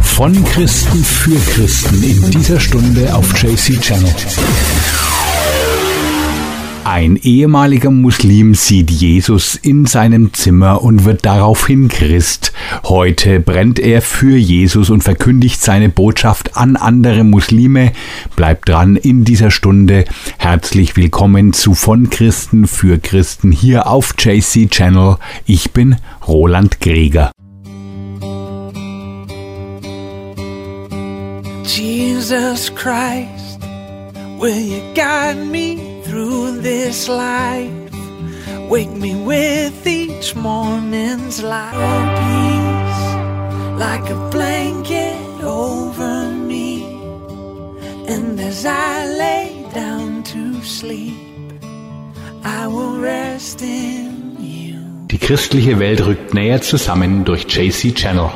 Von Christen für Christen in dieser Stunde auf JC Channel. Ein ehemaliger Muslim sieht Jesus in seinem Zimmer und wird daraufhin Christ. Heute brennt er für Jesus und verkündigt seine Botschaft an andere Muslime. Bleibt dran in dieser Stunde. Herzlich willkommen zu Von Christen für Christen hier auf JC Channel. Ich bin Roland Greger. Jesus Christ, will you guide me? through this life. Wake me with each morning's light. Your peace, like a blanket over me. And as I lay down to sleep, I will rest in you. Die christliche Welt rückt näher zusammen durch JC Channel.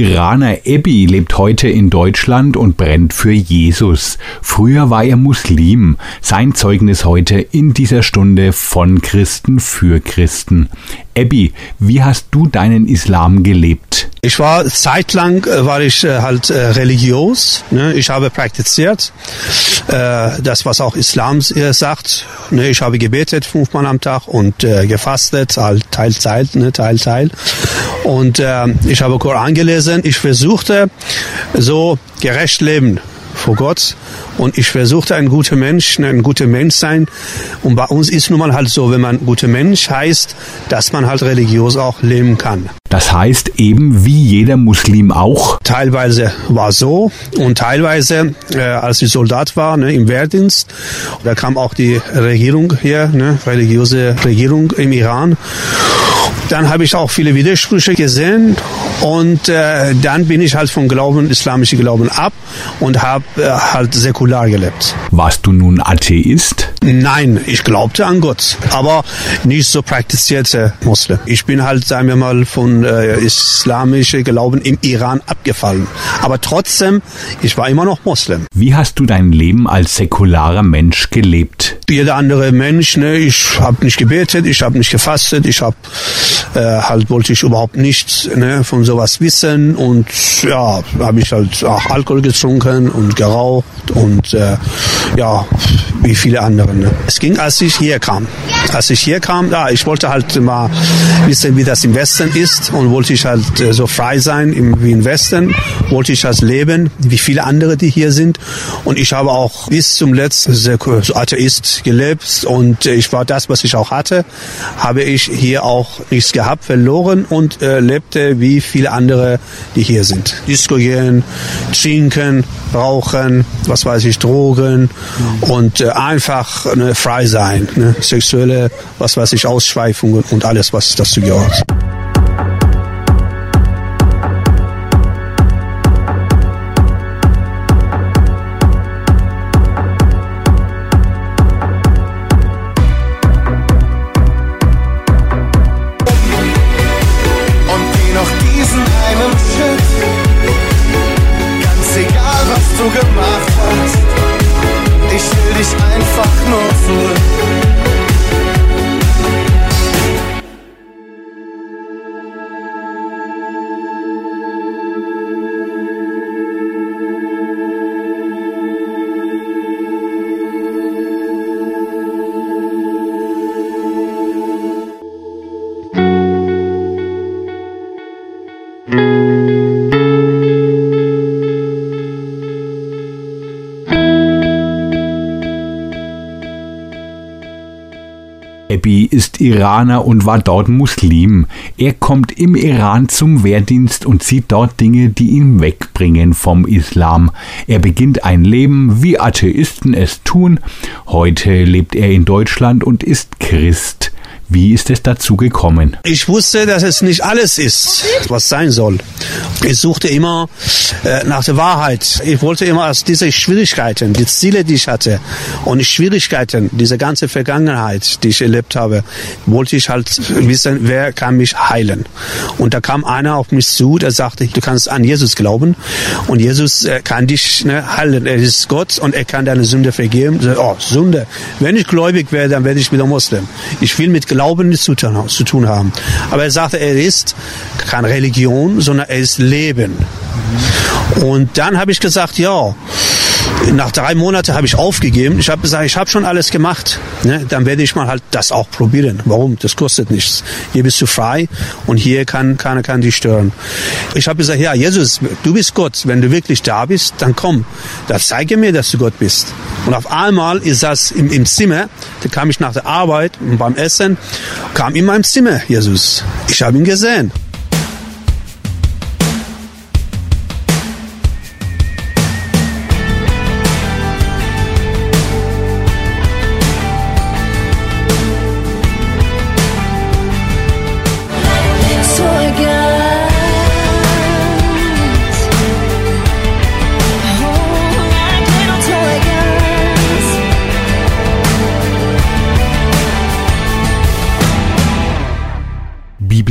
Iraner Ebi lebt heute in Deutschland und brennt für Jesus. Früher war er Muslim. Sein Zeugnis heute in dieser Stunde von Christen für Christen. Ebi, wie hast du deinen Islam gelebt? Ich war zeitlang äh, war ich äh, halt äh, religiös. Ne? Ich habe praktiziert das, was auch Islam sagt. Ne? Ich habe gebetet fünfmal am Tag und gefastet, halt Teil Teil, ne? Teil Teil. Und äh, ich habe Koran gelesen. Ich versuchte so gerecht leben vor Gott. Und ich versuchte ein guter Mensch, ein guter Mensch sein. Und bei uns ist nun mal halt so, wenn man guter Mensch heißt, dass man halt religiös auch leben kann. Das heißt eben wie jeder Muslim auch? Teilweise war so und teilweise, äh, als ich Soldat war ne, im Wehrdienst, da kam auch die Regierung hier, ne, religiöse Regierung im Iran. Dann habe ich auch viele Widersprüche gesehen und äh, dann bin ich halt vom Glauben, islamischen Glauben ab und habe äh, halt säkular gelebt. Warst du nun Atheist? Nein, ich glaubte an Gott, aber nicht so praktizierte Muslim. Ich bin halt, sagen wir mal, von äh, islamischen Glauben im Iran abgefallen. Aber trotzdem, ich war immer noch Muslim. Wie hast du dein Leben als säkularer Mensch gelebt? Jeder andere Mensch, ne, ich habe nicht gebetet, ich habe nicht gefastet, ich habe äh, halt wollte ich überhaupt nichts ne, von sowas wissen und ja, habe ich halt auch Alkohol getrunken und geraucht und äh, ja, wie viele andere. Ne. Es ging, als ich hier kam. Als ich hier kam, ja, ich wollte halt mal wissen, wie das im Westen ist und wollte ich halt äh, so frei sein im, wie im Westen, wollte ich halt leben, wie viele andere, die hier sind und ich habe auch bis zum letzten Atheist gelebt und äh, ich war das, was ich auch hatte, habe ich hier auch nichts gehabt, verloren und äh, lebte wie viele andere, die hier sind. Disco gehen, trinken, rauchen, was weiß ich, Drogen und äh, einfach ne, frei sein, ne, sexuelle, was weiß ich, Ausschweifungen und alles, was dazu gehört. Ebi ist Iraner und war dort Muslim. Er kommt im Iran zum Wehrdienst und sieht dort Dinge, die ihn wegbringen vom Islam. Er beginnt ein Leben, wie Atheisten es tun. Heute lebt er in Deutschland und ist Christ. Wie ist es dazu gekommen? Ich wusste, dass es nicht alles ist, was sein soll. ich suchte immer äh, nach der Wahrheit. Ich wollte immer aus diese Schwierigkeiten, die Ziele, die ich hatte und die Schwierigkeiten, diese ganze Vergangenheit, die ich erlebt habe, wollte ich halt wissen, wer kann mich heilen. Und da kam einer auf mich zu, der sagte, du kannst an Jesus glauben und Jesus äh, kann dich ne, heilen. Er ist Gott und er kann deine Sünde vergeben. Oh, Sünde. Wenn ich gläubig werde, dann werde ich wieder Muslim. Ich will mit Glauben nichts zu tun haben. Aber er sagte, er ist keine Religion, sondern er ist Leben. Und dann habe ich gesagt, ja, nach drei Monaten habe ich aufgegeben. Ich habe gesagt, ich habe schon alles gemacht. Ne? Dann werde ich mal halt das auch probieren. Warum? Das kostet nichts. Hier bist du frei und hier kann keiner kann dich stören. Ich habe gesagt, ja, Jesus, du bist Gott. Wenn du wirklich da bist, dann komm. Dann zeige mir, dass du Gott bist. Und auf einmal ist das im, im Zimmer. Da kam ich nach der Arbeit und beim Essen, kam in meinem Zimmer Jesus. Ich habe ihn gesehen.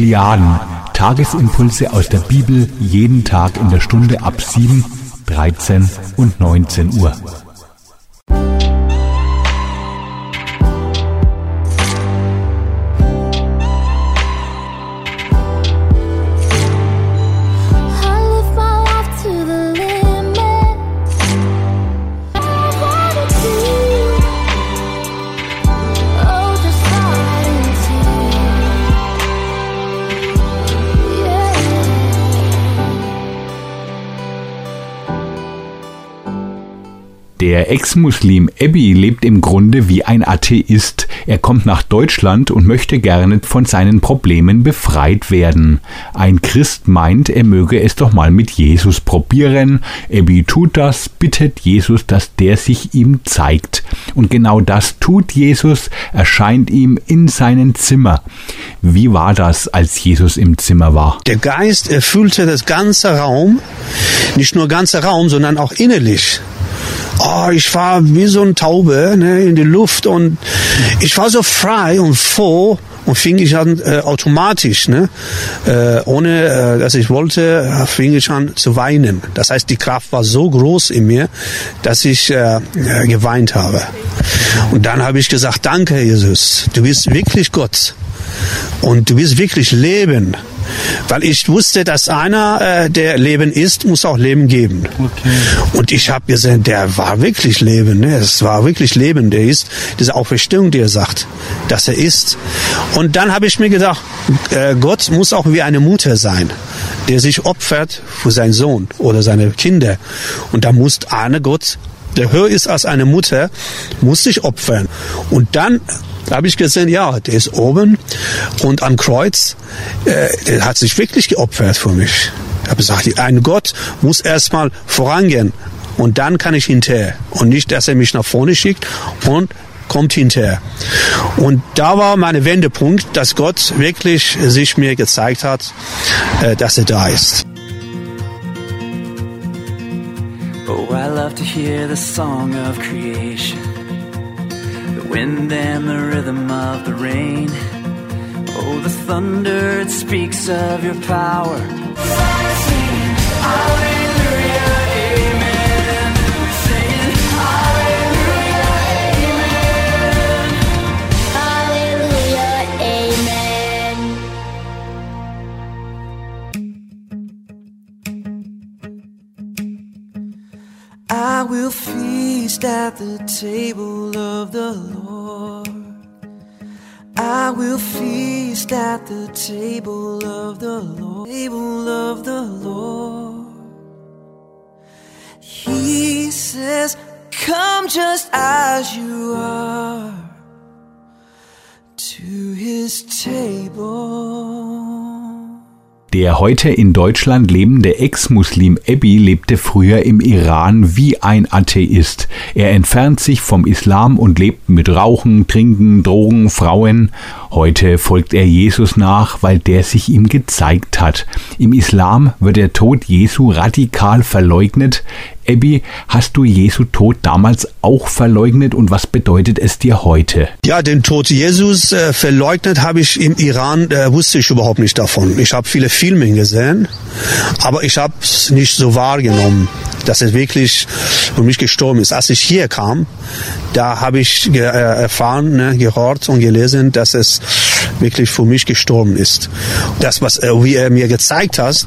Bibliaden. Tagesimpulse aus der Bibel jeden Tag in der Stunde ab 7, 13 und 19 Uhr. Der Ex-Muslim Ebbi lebt im Grunde wie ein Atheist. Er kommt nach Deutschland und möchte gerne von seinen Problemen befreit werden. Ein Christ meint, er möge es doch mal mit Jesus probieren. Ebbi tut das, bittet Jesus, dass der sich ihm zeigt. Und genau das tut Jesus, erscheint ihm in seinem Zimmer. Wie war das, als Jesus im Zimmer war? Der Geist erfüllte das ganze Raum, nicht nur ganze Raum, sondern auch innerlich oh, ich war wie so ein Taube ne, in die Luft und ich war so frei und froh und fing ich an äh, automatisch, ne, äh, ohne äh, dass ich wollte, fing ich an zu weinen. Das heißt, die Kraft war so groß in mir, dass ich äh, äh geweint habe. Und dann habe ich gesagt, danke Jesus, du bist wirklich Gott und du bist wirklich Leben. Weil ich wusste, dass einer, äh, der Leben ist, muss auch Leben geben. Okay. Und ich habe gesehen, der war wirklich Leben. Ne? Es war wirklich Leben. Der ist diese Auferstehung, die er sagt, dass er ist. Und dann habe ich mir gedacht, äh, Gott muss auch wie eine Mutter sein, der sich opfert für seinen Sohn oder seine Kinder. Und da muss eine Gott der höher ist als eine Mutter, muss sich opfern. Und dann da habe ich gesehen, ja, der ist oben und am Kreuz, äh, der hat sich wirklich geopfert für mich. Ich habe gesagt, ein Gott muss erstmal vorangehen und dann kann ich hinterher. Und nicht, dass er mich nach vorne schickt und kommt hinterher. Und da war mein Wendepunkt, dass Gott wirklich sich mir gezeigt hat, äh, dass er da ist. Oh, I love to hear the song of creation. Wind and the rhythm of the rain. Oh, the thunder, it speaks of your power. I feast at the table of the Lord. I will feast at the table of the Lord. Table of the Lord. He says, Come just as you are to his table. Der heute in Deutschland lebende Ex-Muslim Ebi lebte früher im Iran wie ein Atheist. Er entfernt sich vom Islam und lebt mit Rauchen, Trinken, Drogen, Frauen. Heute folgt er Jesus nach, weil der sich ihm gezeigt hat. Im Islam wird der Tod Jesu radikal verleugnet. Ebi, hast du Jesu Tod damals auch verleugnet und was bedeutet es dir heute? Ja, den Tod Jesus äh, verleugnet habe ich im Iran, äh, wusste ich überhaupt nicht davon. Ich habe viele Filme gesehen, aber ich habe es nicht so wahrgenommen, dass er wirklich für mich gestorben ist. Als ich hier kam, da habe ich äh, erfahren, ne, gehört und gelesen, dass es wirklich für mich gestorben ist. Das, was er, wie er mir gezeigt hat,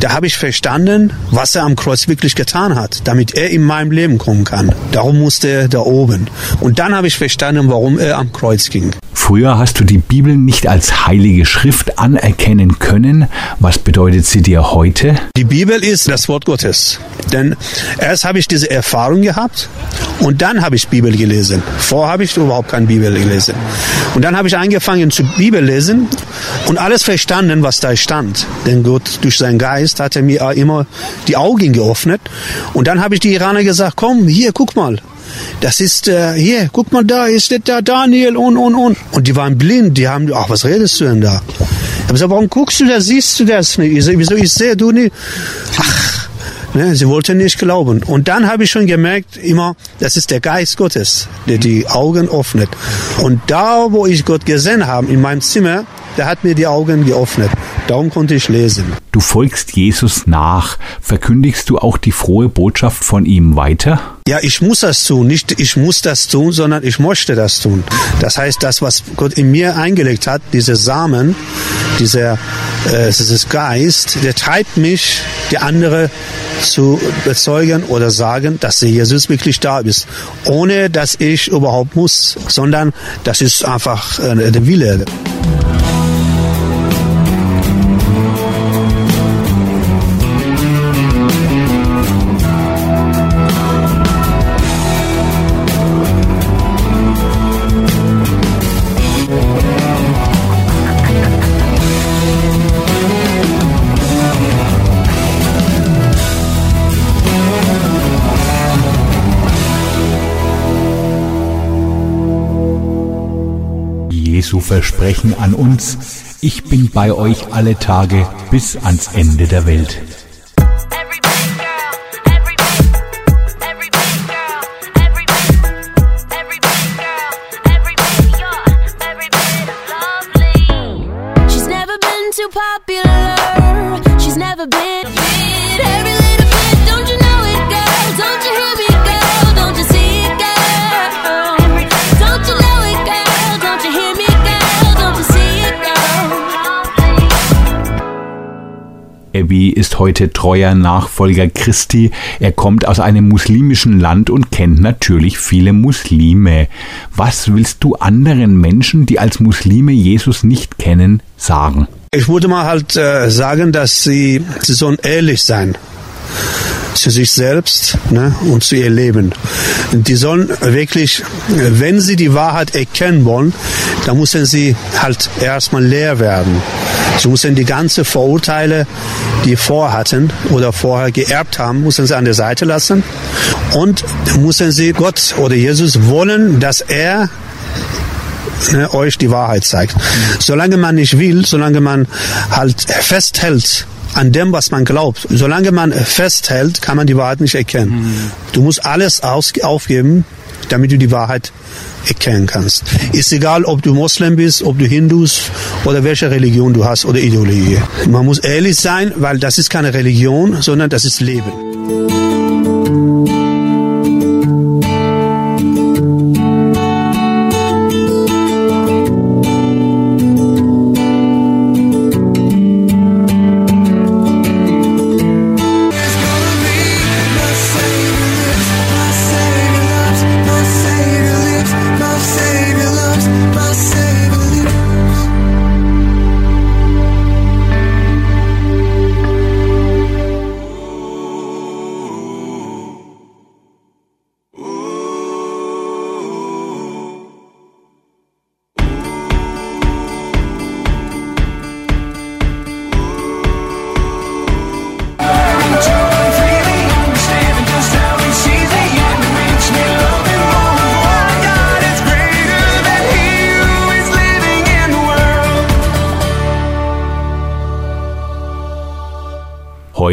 da habe ich verstanden, was er am Kreuz wirklich getan hat, damit er in meinem Leben kommen kann. Darum musste er da oben. Und dann habe ich verstanden, warum er am Kreuz ging. Früher hast du die Bibel nicht als heilige Schrift anerkennen können. Was bedeutet sie dir heute? Die Bibel ist das Wort Gottes. Denn erst habe ich diese Erfahrung gehabt und dann habe ich Bibel gelesen. Vorher habe ich überhaupt keine Bibel gelesen. Und dann habe ich angefangen zu Bibel lesen und alles verstanden, was da stand. Denn Gott durch seinen Geist hat er mir immer die Augen geöffnet. Und dann habe ich die Iraner gesagt, komm, hier, guck mal. Das ist, äh, hier, guck mal da, ist das da Daniel und, und, und. Und die waren blind, die haben, ach, was redest du denn da? Ich habe gesagt, warum guckst du da, siehst du das nicht? Ich so, wieso, ich sehe, du nicht. Ach, Ne, sie wollten nicht glauben. Und dann habe ich schon gemerkt, immer, das ist der Geist Gottes, der die Augen öffnet. Und da, wo ich Gott gesehen habe, in meinem Zimmer, der hat mir die Augen geöffnet. Darum konnte ich lesen. Du folgst Jesus nach. Verkündigst du auch die frohe Botschaft von ihm weiter? Ja, ich muss das tun. Nicht ich muss das tun, sondern ich möchte das tun. Das heißt, das, was Gott in mir eingelegt hat, diese Samen, dieser, äh, dieses Geist, der treibt mich, die andere zu bezeugen oder sagen, dass Jesus wirklich da ist. Ohne, dass ich überhaupt muss, sondern das ist einfach äh, der Wille. Jesu Versprechen an uns, ich bin bei euch alle Tage bis ans Ende der Welt. Ebi ist heute treuer Nachfolger Christi. Er kommt aus einem muslimischen Land und kennt natürlich viele Muslime. Was willst du anderen Menschen, die als Muslime Jesus nicht kennen, sagen? Ich würde mal halt äh, sagen, dass sie, sie sollen ehrlich sein zu sich selbst ne, und zu ihr Leben. Die sollen wirklich, wenn sie die Wahrheit erkennen wollen, dann müssen sie halt erstmal leer werden. Sie müssen die ganze Vorurteile, die vorhatten oder vorher geerbt haben, müssen sie an der Seite lassen und müssen sie Gott oder Jesus wollen, dass er ne, euch die Wahrheit zeigt. Solange man nicht will, solange man halt festhält an dem, was man glaubt. Solange man festhält, kann man die Wahrheit nicht erkennen. Mhm. Du musst alles aufgeben, damit du die Wahrheit erkennen kannst. Ist egal, ob du Moslem bist, ob du Hindus oder welche Religion du hast oder Ideologie. Man muss ehrlich sein, weil das ist keine Religion, sondern das ist Leben.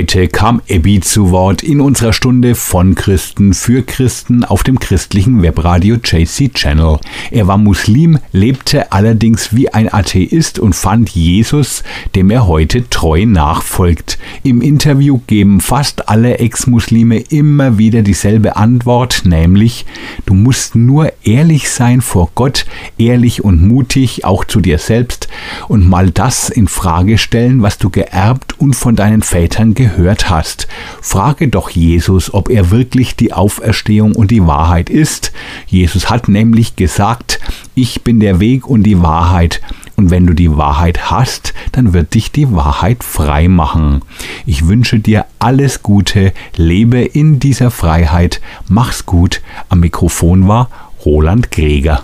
enjoyed Heute kam Abby zu Wort in unserer Stunde von Christen für Christen auf dem christlichen Webradio JC Channel. Er war Muslim, lebte allerdings wie ein Atheist und fand Jesus, dem er heute treu nachfolgt. Im Interview geben fast alle Ex-Muslime immer wieder dieselbe Antwort, nämlich du musst nur ehrlich sein vor Gott, ehrlich und mutig auch zu dir selbst und mal das in Frage stellen, was du geerbt und von deinen Vätern gehört hast. Frage doch Jesus, ob er wirklich die Auferstehung und die Wahrheit ist. Jesus hat nämlich gesagt, ich bin der Weg und die Wahrheit. Und wenn du die Wahrheit hast, dann wird dich die Wahrheit frei machen. Ich wünsche dir alles Gute, lebe in dieser Freiheit, mach's gut. Am Mikrofon war Roland Greger.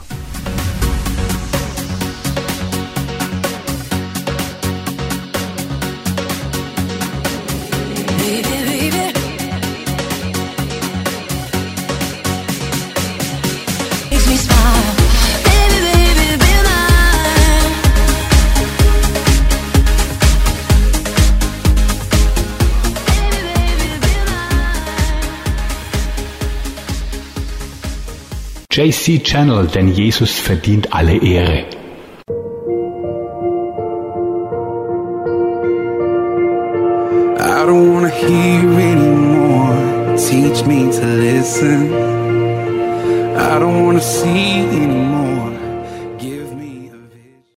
JC Channel, denn Jesus verdient alle Ehre.